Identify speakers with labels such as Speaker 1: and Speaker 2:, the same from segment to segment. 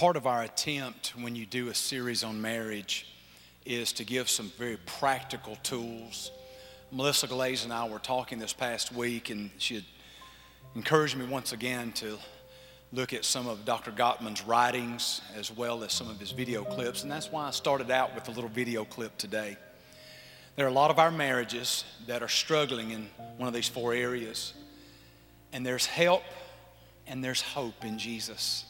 Speaker 1: part of our attempt when you do a series on marriage is to give some very practical tools. Melissa Glaze and I were talking this past week, and she had encouraged me once again to look at some of Dr. Gottman's writings as well as some of his video clips, and that's why I started out with a little video clip today. There are a lot of our marriages that are struggling in one of these four areas, and there's help and there's hope in Jesus.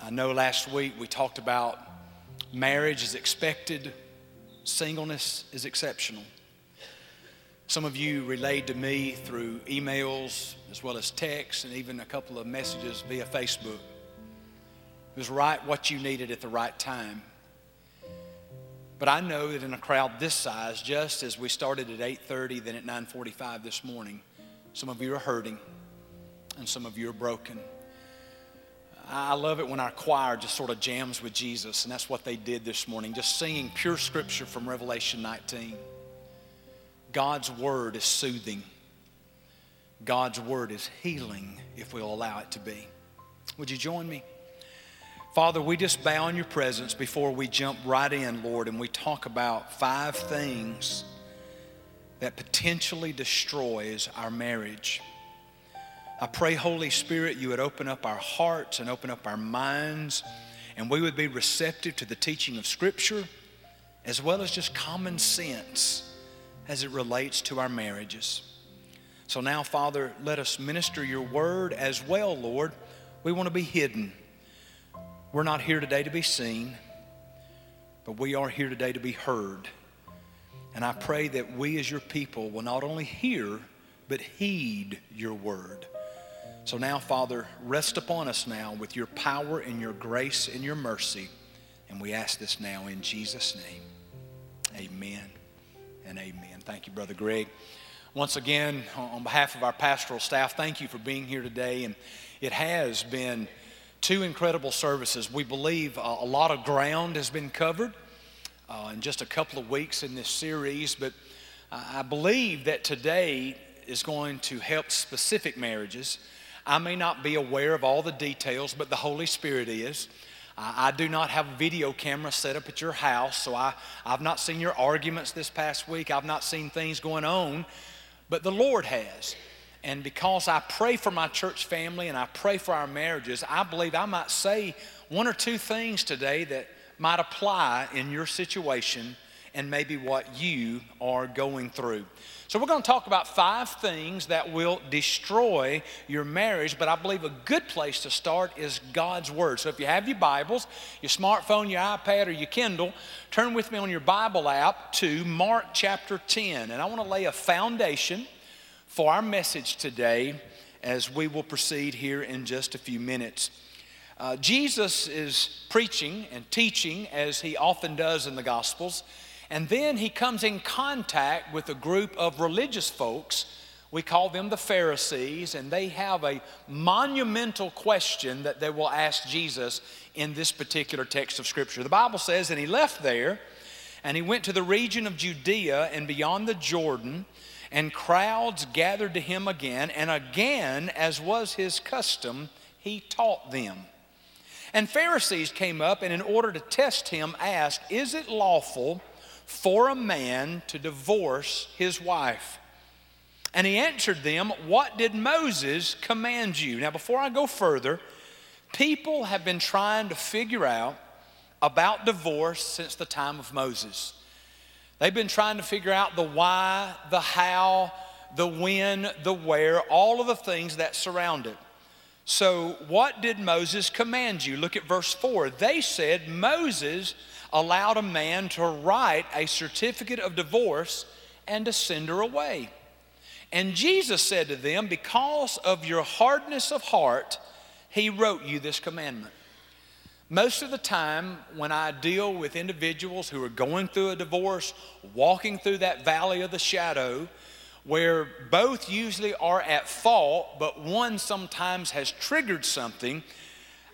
Speaker 1: I know last week we talked about marriage is expected, singleness is exceptional. Some of you relayed to me through emails as well as texts and even a couple of messages via Facebook. It was right what you needed at the right time. But I know that in a crowd this size, just as we started at 8:30, then at 9:45 this morning, some of you are hurting and some of you are broken. I love it when our choir just sort of jams with Jesus, and that's what they did this morning, just singing pure scripture from Revelation 19. God's word is soothing. God's word is healing if we'll allow it to be. Would you join me? Father, we just bow in your presence before we jump right in, Lord, and we talk about five things that potentially destroys our marriage. I pray, Holy Spirit, you would open up our hearts and open up our minds, and we would be receptive to the teaching of Scripture as well as just common sense as it relates to our marriages. So now, Father, let us minister your word as well, Lord. We want to be hidden. We're not here today to be seen, but we are here today to be heard. And I pray that we as your people will not only hear, but heed your word. So now, Father, rest upon us now with your power and your grace and your mercy. And we ask this now in Jesus' name. Amen and amen. Thank you, Brother Greg. Once again, on behalf of our pastoral staff, thank you for being here today. And it has been two incredible services. We believe a lot of ground has been covered uh, in just a couple of weeks in this series, but I believe that today is going to help specific marriages. I may not be aware of all the details, but the Holy Spirit is. I, do not have a video camera set up at your house, so I, I've not seen your arguments this past week. I've not seen things going on, but the Lord has. And because I pray for my church family and I pray for our marriages, I believe I might say one or two things today that might apply in your situation and maybe what you are going through. So, we're going to talk about five things that will destroy your marriage, but I believe a good place to start is God's Word. So, if you have your Bibles, your smartphone, your iPad, or your Kindle, turn with me on your Bible app to Mark chapter 10. And I want to lay a foundation for our message today as we will proceed here in just a few minutes. Uh, Jesus is preaching and teaching as he often does in the Gospels. And then he comes in contact with a group of religious folks. We call them the Pharisees, and they have a monumental question that they will ask Jesus in this particular text of Scripture. The Bible says, and he left there, and he went to the region of Judea and beyond the Jordan, and crowds gathered to him again, and again, as was his custom, he taught them. And Pharisees came up and, in order to test him, asked, Is it lawful for a man to divorce his wife? And he answered them, What did Moses command you? Now, before I go further, people have been trying to figure out about divorce since the time of Moses. They've been trying to figure out the why, the how, the when, the where, all of the things that surround it. So, what did Moses command you? Look at verse 4. They said, Moses allowed a man to write a certificate of divorce and to send her away. And Jesus said to them, Because of your hardness of heart, he wrote you this commandment. Most of the time, when I deal with individuals who are going through a divorce, walking through that valley of the shadow, where both usually are at fault, but one sometimes has triggered something,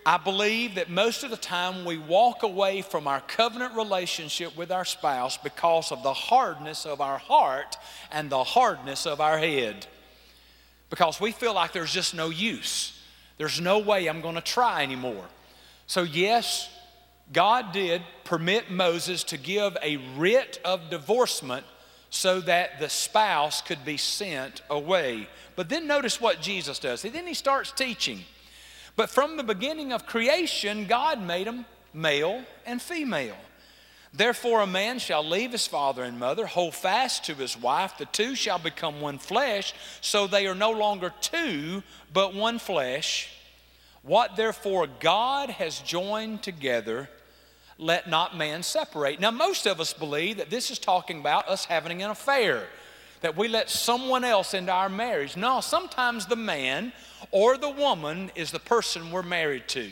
Speaker 1: I believe that most of the time we walk away from our covenant relationship with our spouse because of the hardness of our heart and the hardness of our head. Because we feel like there's just no use. There's no way I'm going to try anymore. So, yes, God did permit Moses to give a writ of divorcement so that the spouse could be sent away. But then notice what Jesus does. Then he starts teaching. But from the beginning of creation, God made them male and female. Therefore, a man shall leave his father and mother, hold fast to his wife. The two shall become one flesh, so they are no longer two, but one flesh. What therefore God has joined together, let not man separate. Now, most of us believe that this is talking about us having an affair, that we let someone else into our marriage. No, sometimes the man or the woman is the person we're married to.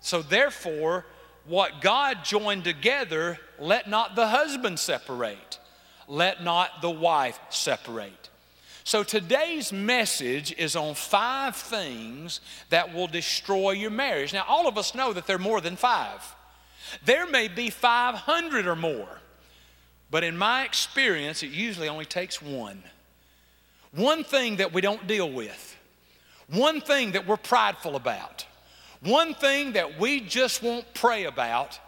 Speaker 1: So, therefore, what God joined together, let not the husband separate, let not the wife separate. So today's message is on five things that will destroy your marriage. Now, all of us know that there are more than five. There may be 500 or more, but in my experience, it usually only takes one. One thing that we don't deal with, one thing that we're prideful about, one thing that we just won't pray about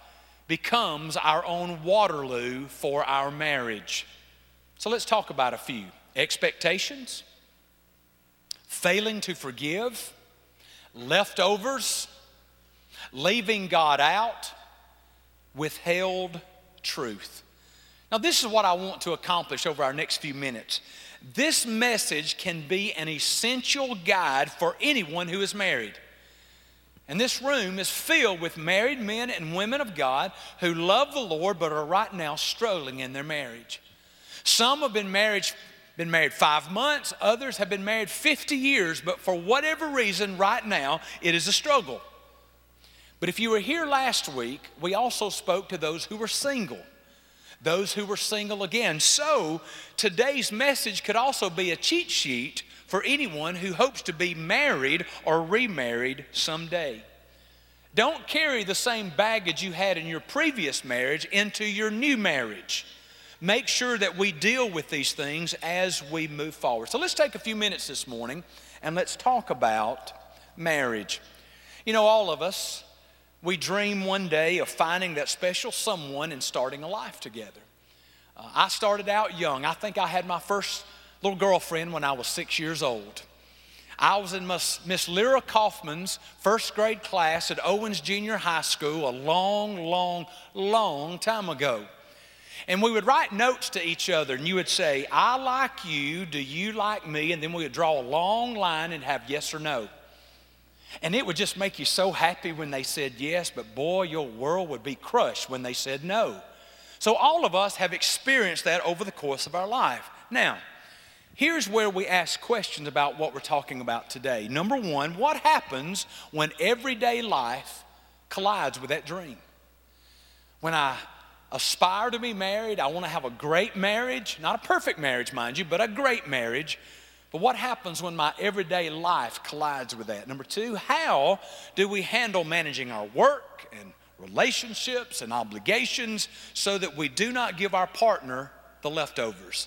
Speaker 1: becomes our own Waterloo for our marriage. So let's talk about a few. Expectations, failing to forgive, leftovers, leaving God out, withheld truth. Now, this is what I want to accomplish over our next few minutes. This message can be an essential guide for anyone who is married. And this room is filled with married men and women of God who love the Lord but are right now struggling in their marriage. Some have been married, been married five months, others have been married 50 years, but for whatever reason, right now, it is a struggle. But if you were here last week, we also spoke to those who were single, those who were single again. So today's message could also be a cheat sheet for anyone who hopes to be married or remarried someday. Don't carry the same baggage you had in your previous marriage into your new marriage. Make sure that we deal with these things as we move forward. So let's take a few minutes this morning and let's talk about marriage. You know, all of us, we dream one day of finding that special someone and starting a life together. Uh, I started out young. I think I had my first little girlfriend when I was six years old. I was in Miss Lyra Kaufman's first grade class at Owens Junior High School a long, long, long time ago. And we would write notes to each other, and you would say, I like you, do you like me? And then we would draw a long line and have yes or no. And it would just make you so happy when they said yes, but boy, your world would be crushed when they said no. So all of us have experienced that over the course of our life. Now, Here's where we ask questions about what we're talking about today. Number one, what happens when everyday life collides with that dream? When I aspire to be married, I want to have a great marriage, not a perfect marriage, mind you, but a great marriage. But what happens when my everyday life collides with that? Number two, how do we handle managing our work and relationships and obligations so that we do not give our partner the leftovers?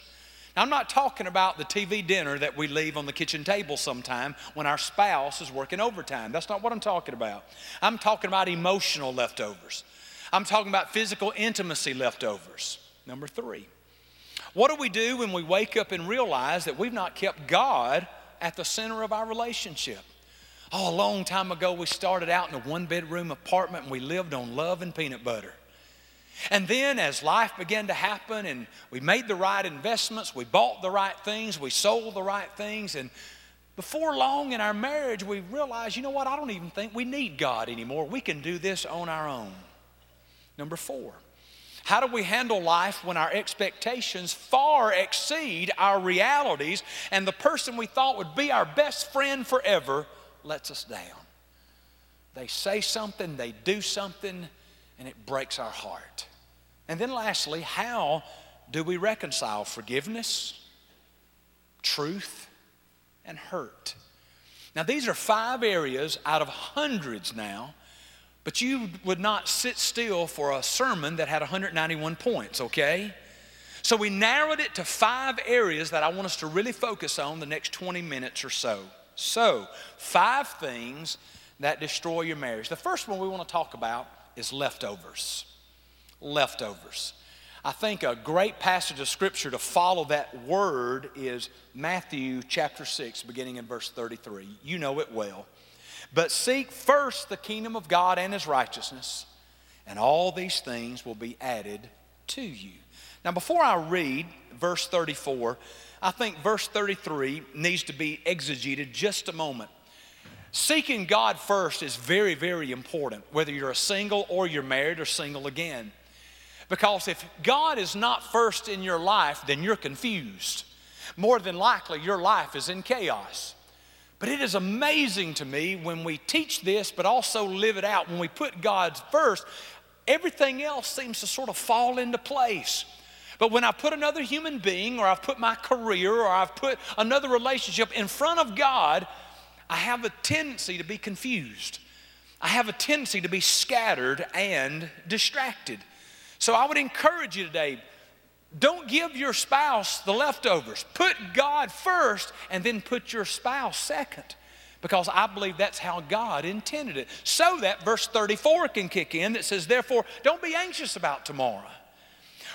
Speaker 1: Now, I'm not talking about the TV dinner that we leave on the kitchen table sometime when our spouse is working overtime. That's not what I'm talking about. I'm talking about emotional leftovers. I'm talking about physical intimacy leftovers. Number three, what do we do when we wake up and realize that we've not kept God at the center of our relationship? Oh, a long time ago, we started out in a one bedroom apartment and we lived on love and peanut butter. And then, as life began to happen and we made the right investments, we bought the right things, we sold the right things, and before long in our marriage, we realized, you know what, I don't even think we need God anymore. We can do this on our own. Number four, how do we handle life when our expectations far exceed our realities and the person we thought would be our best friend forever lets us down? They say something, they do something, and it breaks our heart. And then, lastly, how do we reconcile forgiveness, truth, and hurt? Now, these are five areas out of hundreds now, but you would not sit still for a sermon that had 191 points, okay? So we narrowed it to five areas that I want us to really focus on the next 20 minutes or so. So, five things that destroy your marriage. The first one we want to talk about is leftovers. Leftovers. I think a great passage of scripture to follow that word is Matthew chapter 6, beginning in verse 33. You know it well. But seek first the kingdom of God and his righteousness, and all these things will be added to you. Now, before I read verse 34, I think verse 33 needs to be exegeted just a moment. Seeking God first is very, very important, whether you're a single or you're married or single again. Because if God is not first in your life, then you're confused. More than likely, your life is in chaos. But it is amazing to me when we teach this, but also live it out. When we put God first, everything else seems to sort of fall into place. But when I put another human being, or I've put my career, or I've put another relationship in front of God, I have a tendency to be confused. I have a tendency to be scattered and distracted. So I would encourage you today don't give your spouse the leftovers. Put God first and then put your spouse second. Because I believe that's how God intended it. So that verse 34 can kick in that says, Therefore, don't be anxious about tomorrow.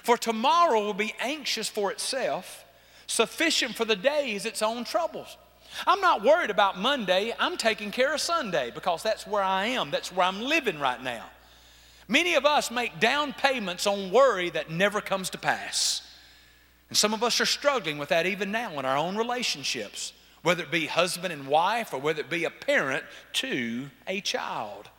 Speaker 1: For tomorrow will be anxious for itself, sufficient for the day is its own troubles. I'm not worried about Monday, I'm taking care of Sunday because that's where I am, that's where I'm living right now. Many of us make down payments on worry that never comes to pass. And some of us are struggling with that even now in our own relationships, whether it be husband and wife or whether it be a parent to a child.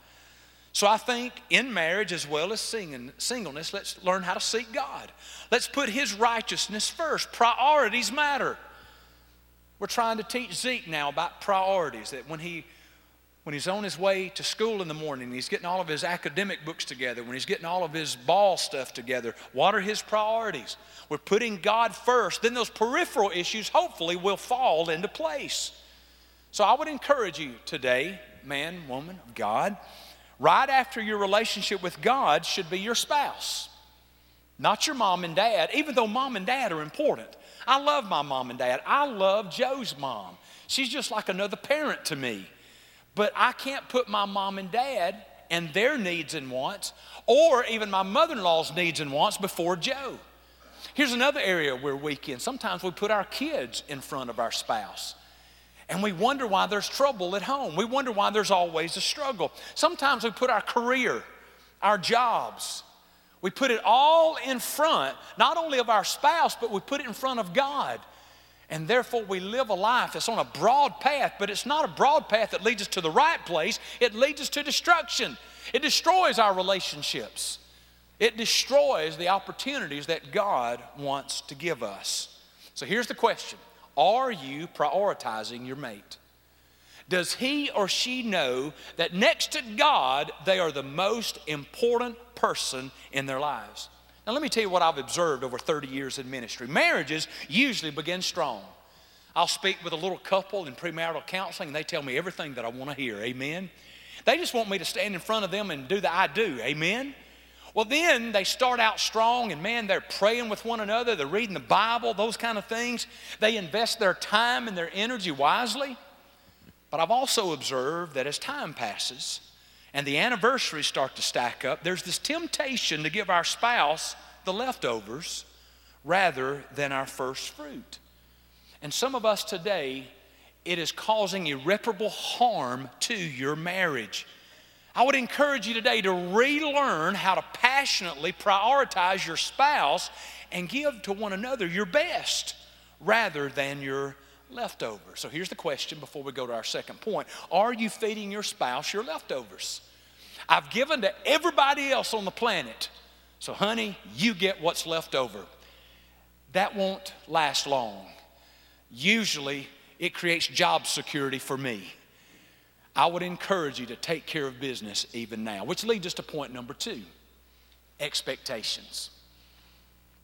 Speaker 1: So I think in marriage as well as singleness, let's learn how to seek God. Let's put His righteousness first. Priorities matter. We're trying to teach Zeke now about priorities, that when he when he's on his way to school in the morning, he's getting all of his academic books together, when he's getting all of his ball stuff together, what are his priorities? We're putting God first. Then those peripheral issues hopefully will fall into place. So I would encourage you today, man, woman God, right after your relationship with God should be your spouse, not your mom and dad, even though mom and dad are important. I love my mom and dad. I love Joe's mom. She's just like another parent to me. But I can't put my mom and dad and their needs and wants, or even my mother in law's needs and wants before Joe. Here's another area we're weak in. Sometimes we put our kids in front of our spouse. And we wonder why there's trouble at home. We wonder why there's always a struggle. Sometimes we put our career, our jobs, we put it all in front, not only of our spouse, but we put it in front of God. And therefore, we live a life that's on a broad path, but it's not a broad path that leads us to the right place. It leads us to destruction. It destroys our relationships, it destroys the opportunities that God wants to give us. So here's the question Are you prioritizing your mate? Does he or she know that next to God, they are the most important person in their lives? Now, let me tell you what I've observed over 30 years in ministry. Marriages usually begin strong. I'll speak with a little couple in premarital counseling, and they tell me everything that I want to hear. Amen. They just want me to stand in front of them and do the I do. Amen. Well, then they start out strong, and man, they're praying with one another, they're reading the Bible, those kind of things. They invest their time and their energy wisely. But I've also observed that as time passes, and the anniversaries start to stack up, there's this temptation to give our spouse the leftovers rather than our first fruit. And some of us today, it is causing irreparable harm to your marriage. I would encourage you today to relearn how to passionately prioritize your spouse and give to one another your best rather than your leftovers. So here's the question before we go to our second point Are you feeding your spouse your leftovers? I've given to everybody else on the planet. So, honey, you get what's left over. That won't last long. Usually, it creates job security for me. I would encourage you to take care of business even now, which leads us to point number two expectations.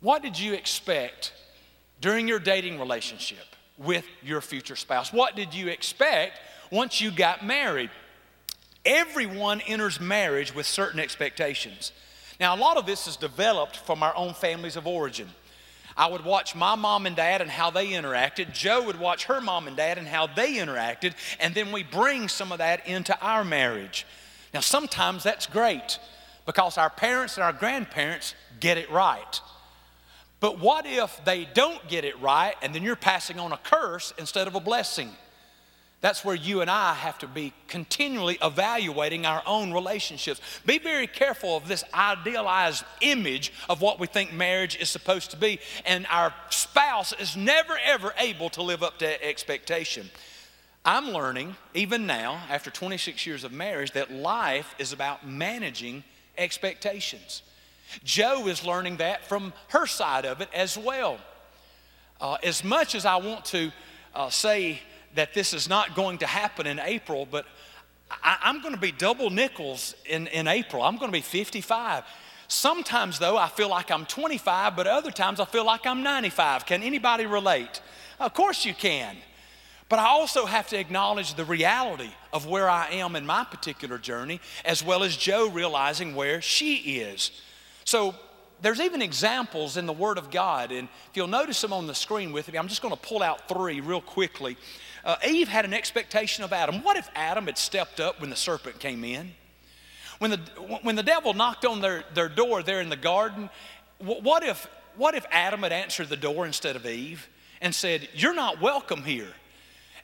Speaker 1: What did you expect during your dating relationship with your future spouse? What did you expect once you got married? Everyone enters marriage with certain expectations. Now, a lot of this is developed from our own families of origin. I would watch my mom and dad and how they interacted. Joe would watch her mom and dad and how they interacted. And then we bring some of that into our marriage. Now, sometimes that's great because our parents and our grandparents get it right. But what if they don't get it right and then you're passing on a curse instead of a blessing? That's where you and I have to be continually evaluating our own relationships. Be very careful of this idealized image of what we think marriage is supposed to be, and our spouse is never ever able to live up to expectation. I'm learning, even now, after 26 years of marriage, that life is about managing expectations. Joe is learning that from her side of it as well. Uh, as much as I want to uh, say that this is not going to happen in April, but I, I'm going to be double nickels in, in April. I'm going to be 55. Sometimes, though, I feel like I'm 25, but other times I feel like I'm 95. Can anybody relate? Of course you can. But I also have to acknowledge the reality of where I am in my particular journey, as well as Joe realizing where she is. So there's even examples in the Word of God, and if you'll notice them on the screen with me, I'm just going to pull out three real quickly. Uh, Eve had an expectation of Adam. What if Adam had stepped up when the serpent came in? When the, when the devil knocked on their, their door there in the garden, what if, what if Adam had answered the door instead of Eve and said, You're not welcome here?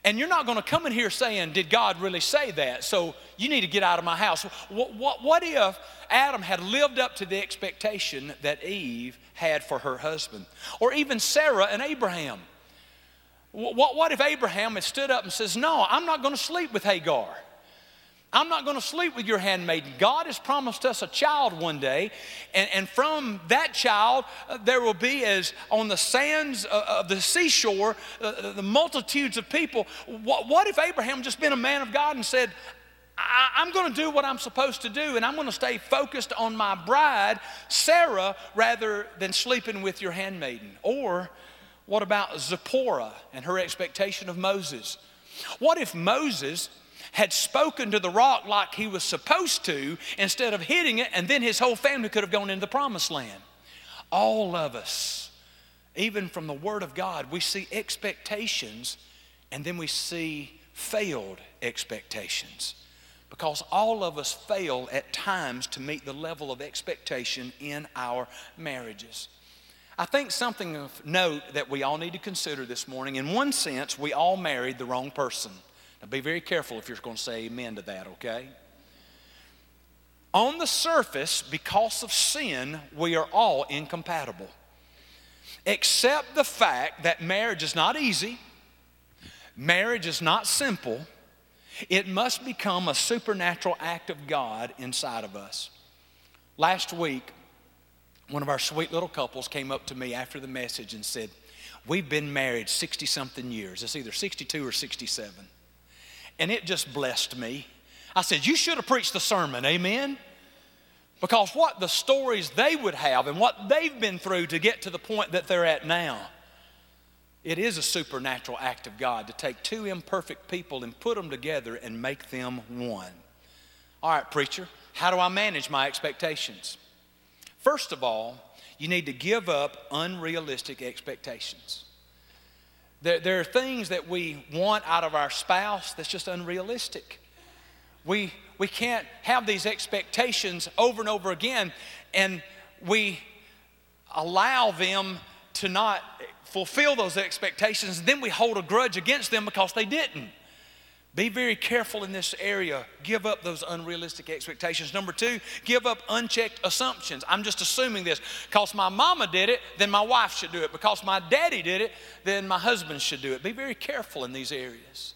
Speaker 1: And you're not going to come in here saying, Did God really say that? So you need to get out of my house. What, what, what, if Adam had lived up to the expectation that Eve had for her husband? Or even Sarah and Abraham? What, what if Abraham had stood up and says, No, I'm not going to sleep with Hagar? I'm not going to sleep with your handmaiden. God has promised us a child one day, and, and from that child, uh, there will be, as on the sands uh, of the seashore, uh, the multitudes of people. What, what, if Abraham just been a man of God and said, I, am going to do what I'm supposed to do, and I'm going to stay focused on my bride, Sarah, rather than sleeping with your handmaiden? Or what about Zipporah and her expectation of Moses? What if Moses had spoken to the rock like he was supposed to instead of hitting it, and then his whole family could have gone into the promised land. All of us, even from the Word of God, we see expectations and then we see failed expectations. Because all of us fail at times to meet the level of expectation in our marriages. I think something of note that we all need to consider this morning in one sense, we all married the wrong person. Now, be very careful if you're going to say amen to that, okay? On the surface, because of sin, we are all incompatible. Except the fact that marriage is not easy, marriage is not simple, it must become a supernatural act of God inside of us. Last week, one of our sweet little couples came up to me after the message and said, We've been married 60 something years. It's either 62 or 67. And it just blessed me. I said, You should have preached the sermon, amen? Because what the stories they would have and what they've been through to get to the point that they're at now, it is a supernatural act of God to take two imperfect people and put them together and make them one. All right, preacher, how do I manage my expectations? First of all, you need to give up unrealistic expectations. There, there are things that we want out of our spouse that's just unrealistic. We, we can't have these expectations over and over again, and we allow them to not fulfill those expectations, and then we hold a grudge against them because they didn't. Be very careful in this area. Give up those unrealistic expectations. Number two, give up unchecked assumptions. I'm just assuming this. Because my mama did it, then my wife should do it. Because my daddy did it, then my husband should do it. Be very careful in these areas.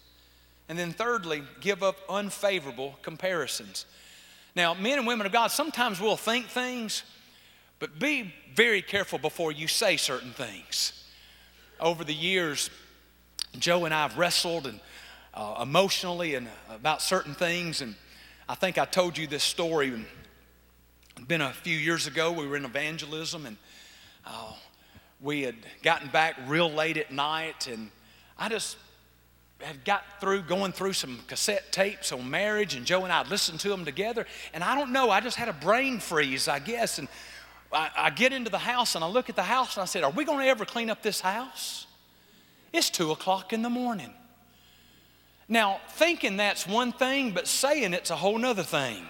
Speaker 1: And then thirdly, give up unfavorable comparisons. Now, men and women of God, sometimes we'll think things, but be very careful before you say certain things. Over the years, Joe and I have wrestled and uh, emotionally and about certain things. And I think I told you this story. Been a few years ago. We were in evangelism, and uh, we had gotten back real late at night, and I just had got through going through some cassette tapes on marriage, and Joe and I listened to them together. And I don't know, I just had a brain freeze, I guess. And I, I get into the house and I look at the house and I said, Are we going to ever clean up this house? It's two o'clock in the morning. Now, thinking that's one thing, but saying it's a whole nother thing.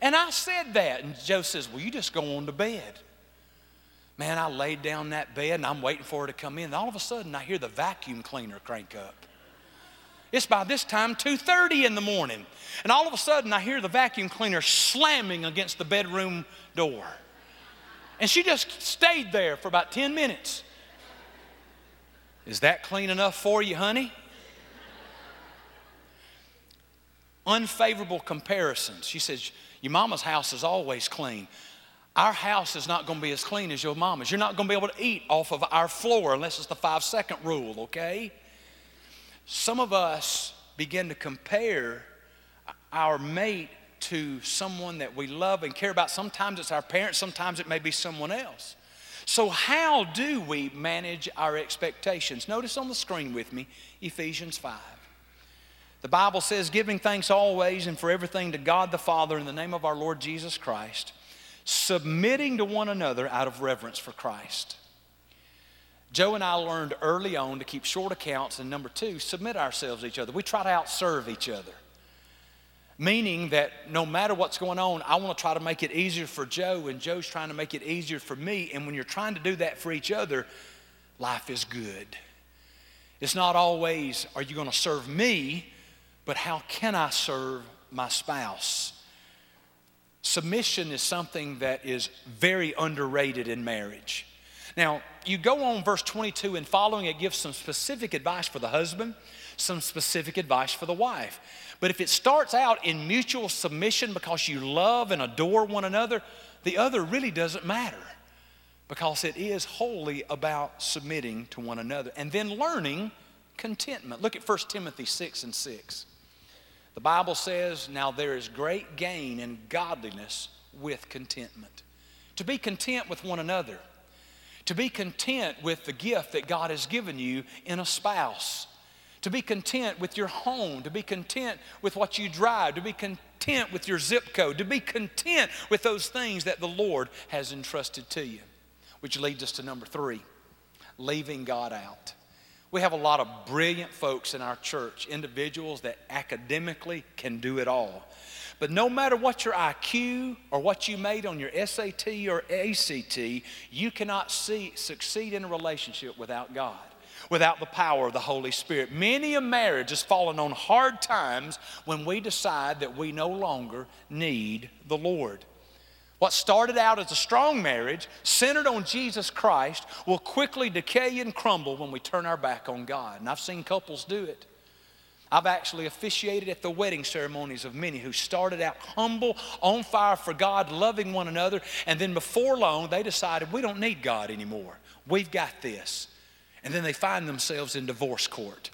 Speaker 1: And I said that, and Joe says, Well, you just go on to bed. Man, I laid down that bed and I'm waiting for her to come in. And all of a sudden, I hear the vacuum cleaner crank up. It's by this time 2:30 in the morning. And all of a sudden I hear the vacuum cleaner slamming against the bedroom door. And she just stayed there for about 10 minutes. Is that clean enough for you, honey? Unfavorable comparisons. She says, Your mama's house is always clean. Our house is not going to be as clean as your mama's. You're not going to be able to eat off of our floor unless it's the five second rule, okay? Some of us begin to compare our mate to someone that we love and care about. Sometimes it's our parents, sometimes it may be someone else. So, how do we manage our expectations? Notice on the screen with me Ephesians 5. The Bible says, giving thanks always and for everything to God the Father in the name of our Lord Jesus Christ, submitting to one another out of reverence for Christ. Joe and I learned early on to keep short accounts, and number two, submit ourselves to each other. We try to outserve each other meaning that no matter what's going on, I want to try to make it easier for Joe, and Joe's trying to make it easier for me. And when you're trying to do that for each other, life is good. It's not always, are you going to serve me, but how can I serve my spouse? Submission is something that is very underrated in marriage. Now, you go on verse 22 and following, it gives some specific advice for the husband, some specific advice for the wife. But if it starts out in mutual submission because you love and adore one another, the other really doesn't matter because it is wholly about submitting to one another and then learning contentment. Look at 1 Timothy 6 and 6. The Bible says, Now there is great gain in godliness with contentment. To be content with one another, to be content with the gift that God has given you in a spouse to be content with your home, to be content with what you drive, to be content with your zip code, to be content with those things that the Lord has entrusted to you. Which leads us to number three leaving God out. We have a lot of brilliant folks in our church, individuals that academically can do it all. But no matter what your IQ or what you made on your SAT or ACT, you cannot see, succeed in a relationship without God without the power of the Holy Spirit. Many a marriage has fallen on hard times when we decide that we no longer need the Lord. What started out as a strong marriage, centered on Jesus Christ, will quickly decay and crumble when we turn our back on God. And I've seen couples do it. I've actually officiated at the wedding ceremonies of many who started out humble, on fire for God, loving one another, and then before long they decided we don't need God anymore. We've got this and then they find themselves in divorce court.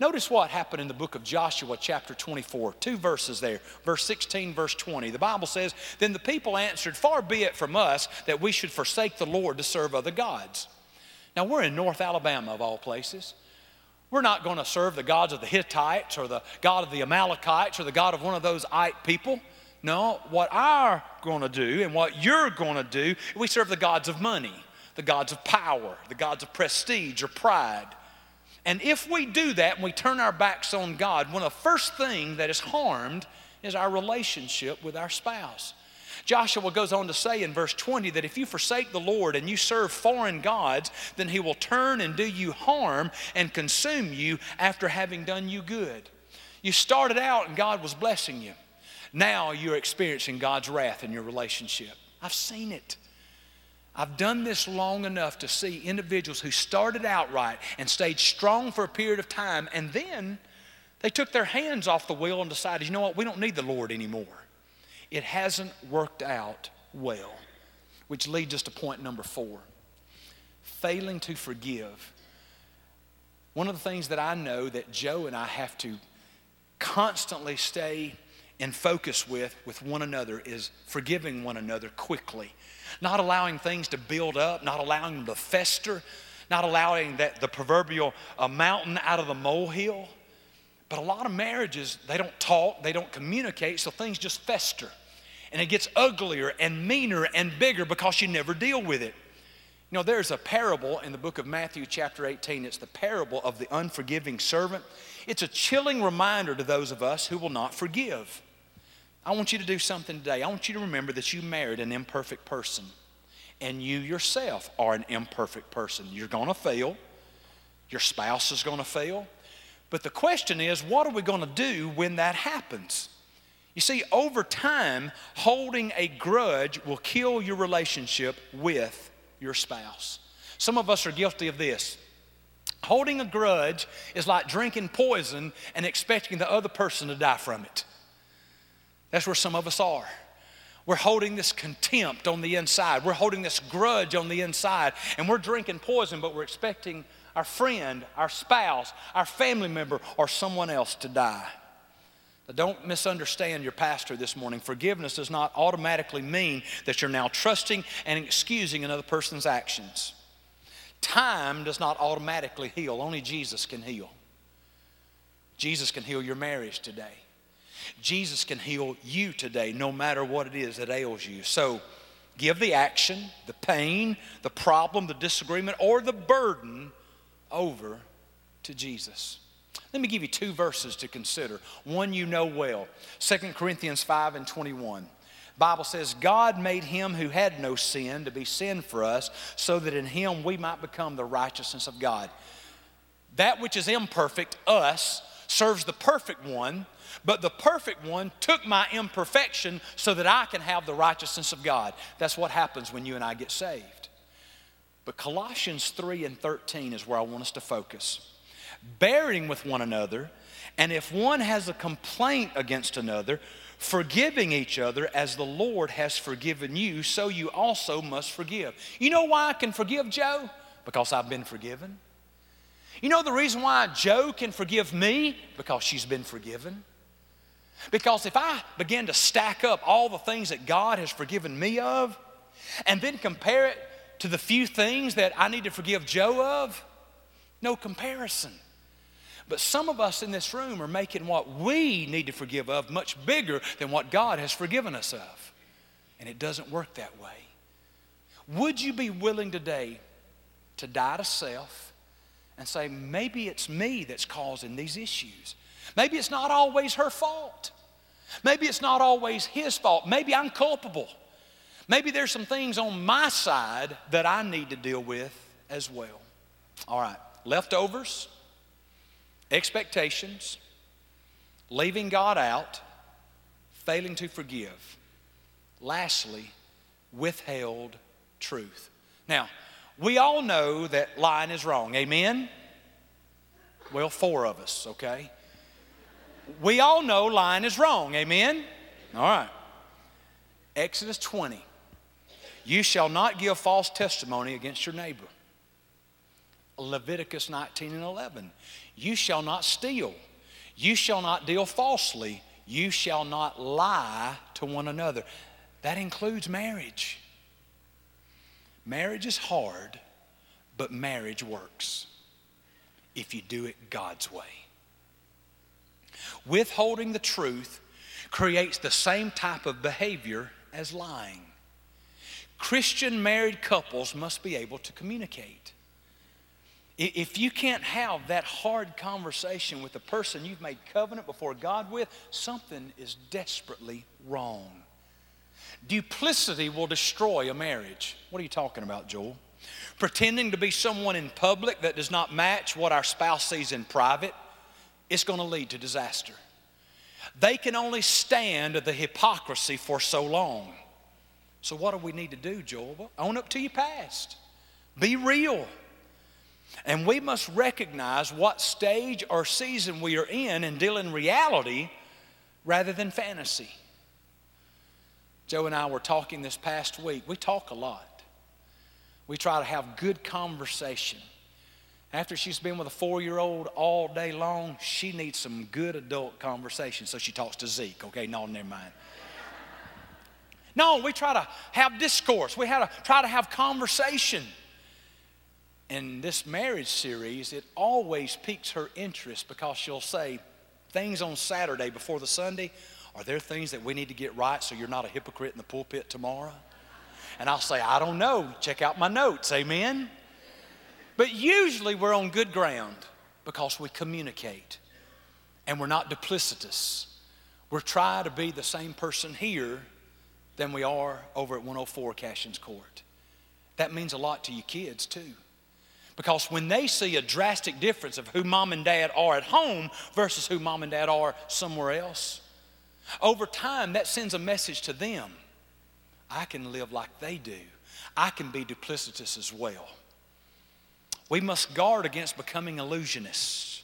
Speaker 1: Notice what happened in the book of Joshua, chapter 24. Two verses there, verse 16, verse 20. The Bible says, Then the people answered, Far be it from us that we should forsake the Lord to serve other gods. Now, we're in North Alabama, of all places. We're not going to serve the gods of the Hittites or the God of the Amalekites or the God of one of those Ite people. No, what I'm going to do and what you're going to do, we serve the gods of money the gods of power, the gods of prestige or pride. And if we do that and we turn our backs on God, one of the first things that is harmed is our relationship with our spouse. Joshua goes on to say in verse 20 that if you forsake the Lord and you serve foreign gods, then he will turn and do you harm and consume you after having done you good. You started out and God was blessing you. Now you're experiencing God's wrath in your relationship. I've seen it. I've done this long enough to see individuals who started out right and stayed strong for a period of time, and then they took their hands off the wheel and decided, you know what, we don't need the Lord anymore. It hasn't worked out well, which leads us to point number four failing to forgive. One of the things that I know that Joe and I have to constantly stay in focus with with one another is forgiving one another quickly not allowing things to build up, not allowing them to fester, not allowing that the proverbial uh, mountain out of the molehill. But a lot of marriages, they don't talk, they don't communicate, so things just fester. and it gets uglier and meaner and bigger because you never deal with it. You know, there's a parable in the book of Matthew, chapter 18. It's the parable of the unforgiving servant. It's a chilling reminder to those of us who will not forgive. I want you to do something today. I want you to remember that you married an imperfect person, and you yourself are an imperfect person. You're going to fail, your spouse is going to fail. But the question is, what are we going to do when that happens? You see, over time, holding a grudge will kill your relationship with your spouse. Some of us are guilty of this. Holding a grudge is like drinking poison and expecting the other person to die from it. That's where some of us are. We're holding this contempt on the inside. We're holding this grudge on the inside. And we're drinking poison, but we're expecting our friend, our spouse, our family member, or someone else to die. Now, don't misunderstand your pastor this morning. Forgiveness does not automatically mean that you're now trusting and excusing another person's actions. Time does not automatically heal, only Jesus can heal. Jesus can heal your marriage today. Jesus can heal you today, no matter what it is that ails you. So give the action, the pain, the problem, the disagreement, or the burden over to Jesus. Let me give you two verses to consider. One you know well 2 Corinthians 5 and 21. Bible says, God made him who had no sin to be sin for us, so that in him we might become the righteousness of God. That which is imperfect, us, serves the perfect one, but the perfect one took my imperfection so that I can have the righteousness of God. That's what happens when you and I get saved. But Colossians 3 and 13 is where I want us to focus. Bearing with one another, and if one has a complaint against another, forgiving each other as the Lord has forgiven you, so you also must forgive. You know why I can forgive Joe? Because I've been forgiven. You know the reason why Joe can forgive me? Because she's been forgiven. Because if I begin to stack up all the things that God has forgiven me of, and then compare it to the few things that I need to forgive Joe of, no comparison. But some of us in this room are making what we need to forgive of much bigger than what God has forgiven us of. And it doesn't work that way. Would you be willing today to die to self and say, maybe it's me that's causing these issues? Maybe it's not always her fault. Maybe it's not always his fault. Maybe I'm culpable. Maybe there's some things on my side that I need to deal with as well. All right, leftovers, expectations, leaving God out, failing to forgive. Lastly, withheld truth. Now, we all know that lying is wrong. Amen? Well, four of us, okay? We all know lying is wrong. Amen? All right. Exodus 20. You shall not give false testimony against your neighbor. Leviticus 19 and 11. You shall not steal. You shall not deal falsely. You shall not lie to one another. That includes marriage. Marriage is hard, but marriage works if you do it God's way. Withholding the truth creates the same type of behavior as lying. Christian married couples must be able to communicate. If you can't have that hard conversation with the person you've made covenant before God with, something is desperately wrong. Duplicity will destroy a marriage. What are you talking about, Joel? Pretending to be someone in public that does not match what our spouse sees in private, it's going to lead to disaster. They can only stand the hypocrisy for so long. So, what do we need to do, Joel? Own up to your past. Be real. And we must recognize what stage or season we are in and deal in reality rather than fantasy. Joe and I were talking this past week. We talk a lot. We try to have good conversation. After she's been with a four year old all day long, she needs some good adult conversation. So she talks to Zeke. Okay, no, never mind. No, we try to have discourse. We to try to have conversation in this marriage series, it always piques her interest because she'll say things on Saturday before the Sunday Are there things that we need to get right so you're not a hypocrite in the pulpit tomorrow? And I'll say, I don't know. Check out my notes. Amen. But usually we're on good ground because we communicate and we're not duplicitous. We're trying to be the same person here than we are over at 104 Cashin's Court. That means a lot to you kids too. Because when they see a drastic difference of who mom and dad are at home versus who mom and dad are somewhere else, over time that sends a message to them. I can live like they do. I can be duplicitous as well. We must guard against becoming illusionists,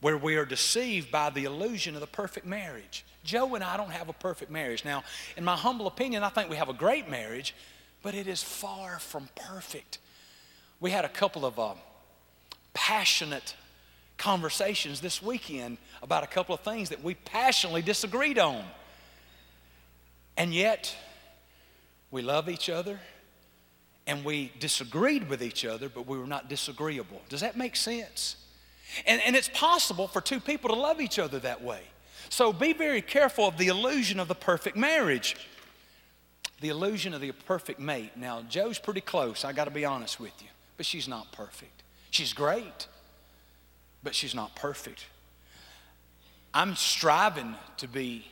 Speaker 1: where we are deceived by the illusion of the perfect marriage. Joe and I don't have a perfect marriage. Now, in my humble opinion, I think we have a great marriage, but it is far from perfect. We had a couple of uh, passionate conversations this weekend about a couple of things that we passionately disagreed on. And yet, we love each other and we disagreed with each other, but we were not disagreeable. Does that make sense? And, and it's possible for two people to love each other that way. So be very careful of the illusion of the perfect marriage, the illusion of the perfect mate. Now, Joe's pretty close, I got to be honest with you, but she's not perfect. She's great, but she's not perfect. I'm striving to be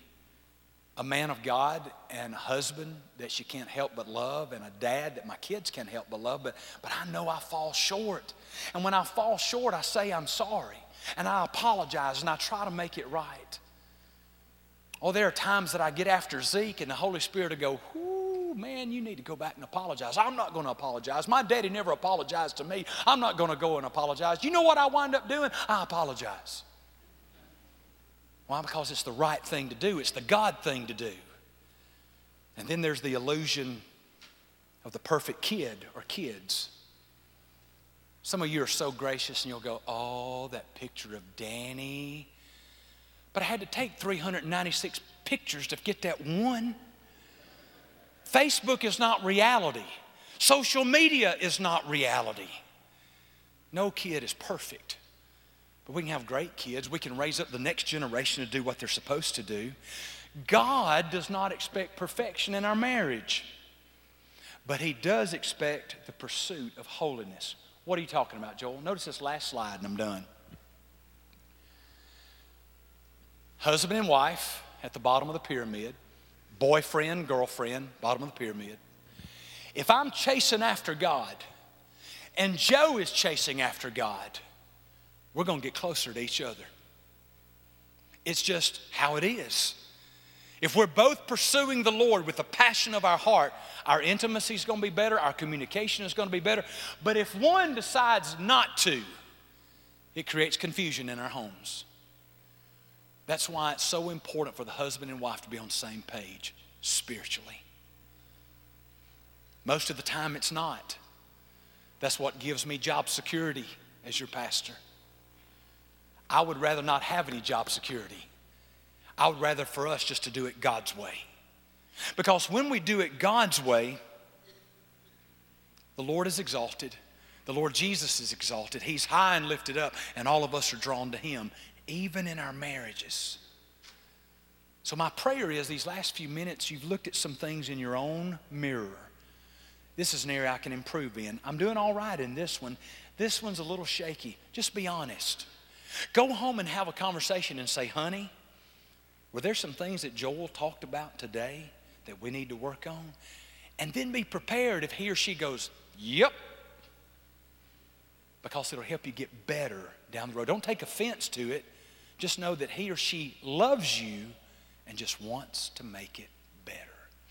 Speaker 1: a man of God and a husband that she can't help but love and a dad that my kids can't help but love, but, but I know I fall short. And when I fall short, I say I'm sorry and I apologize and I try to make it right. Oh, there are times that I get after Zeke and the Holy Spirit will go, Whoo, man, you need to go back and apologize. I'm not going to apologize. My daddy never apologized to me. I'm not going to go and apologize. You know what I wind up doing? I apologize. Why? Because it's the right thing to do, it's the God thing to do. And then there's the illusion of the perfect kid or kids. Some of you are so gracious and you'll go, Oh, that picture of Danny. But I had to take 396 pictures to get that one. Facebook is not reality. Social media is not reality. No kid is perfect. But we can have great kids. We can raise up the next generation to do what they're supposed to do. God does not expect perfection in our marriage, but He does expect the pursuit of holiness. What are you talking about, Joel? Notice this last slide, and I'm done. Husband and wife at the bottom of the pyramid, boyfriend, girlfriend, bottom of the pyramid. If I'm chasing after God and Joe is chasing after God, we're going to get closer to each other. It's just how it is. If we're both pursuing the Lord with the passion of our heart, our intimacy is going to be better, our communication is going to be better. But if one decides not to, it creates confusion in our homes. That's why it's so important for the husband and wife to be on the same page spiritually. Most of the time, it's not. That's what gives me job security as your pastor. I would rather not have any job security. I would rather for us just to do it God's way. Because when we do it God's way, the Lord is exalted. The Lord Jesus is exalted. He's high and lifted up, and all of us are drawn to Him, even in our marriages. So, my prayer is these last few minutes, you've looked at some things in your own mirror. This is an area I can improve in. I'm doing all right in this one. This one's a little shaky. Just be honest. Go home and have a conversation and say, honey, were there some things that Joel talked about today that we need to work on? And then be prepared if he or she goes, yep, because it'll help you get better down the road. Don't take offense to it. Just know that he or she loves you and just wants to make it.